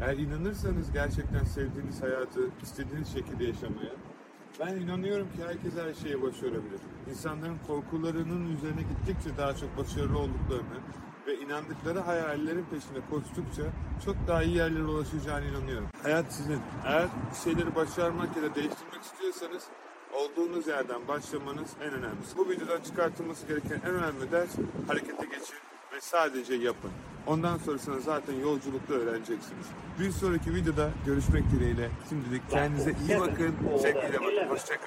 Eğer inanırsanız gerçekten sevdiğiniz hayatı istediğiniz şekilde yaşamaya, ben inanıyorum ki herkes her şeyi başarabilir. İnsanların korkularının üzerine gittikçe daha çok başarılı olduklarını ve inandıkları hayallerin peşinde koştukça çok daha iyi yerlere ulaşacağına inanıyorum. Hayat sizin. Eğer bir şeyleri başarmak ya da değiştirmek istiyorsanız olduğunuz yerden başlamanız en önemlisi. Bu videodan çıkartılması gereken en önemli ders harekete geçin ve sadece yapın. Ondan sonrasını zaten yolculukta öğreneceksiniz. Bir sonraki videoda görüşmek dileğiyle. Şimdilik kendinize iyi bakın. Sevgiyle bakın. Hoşçakalın.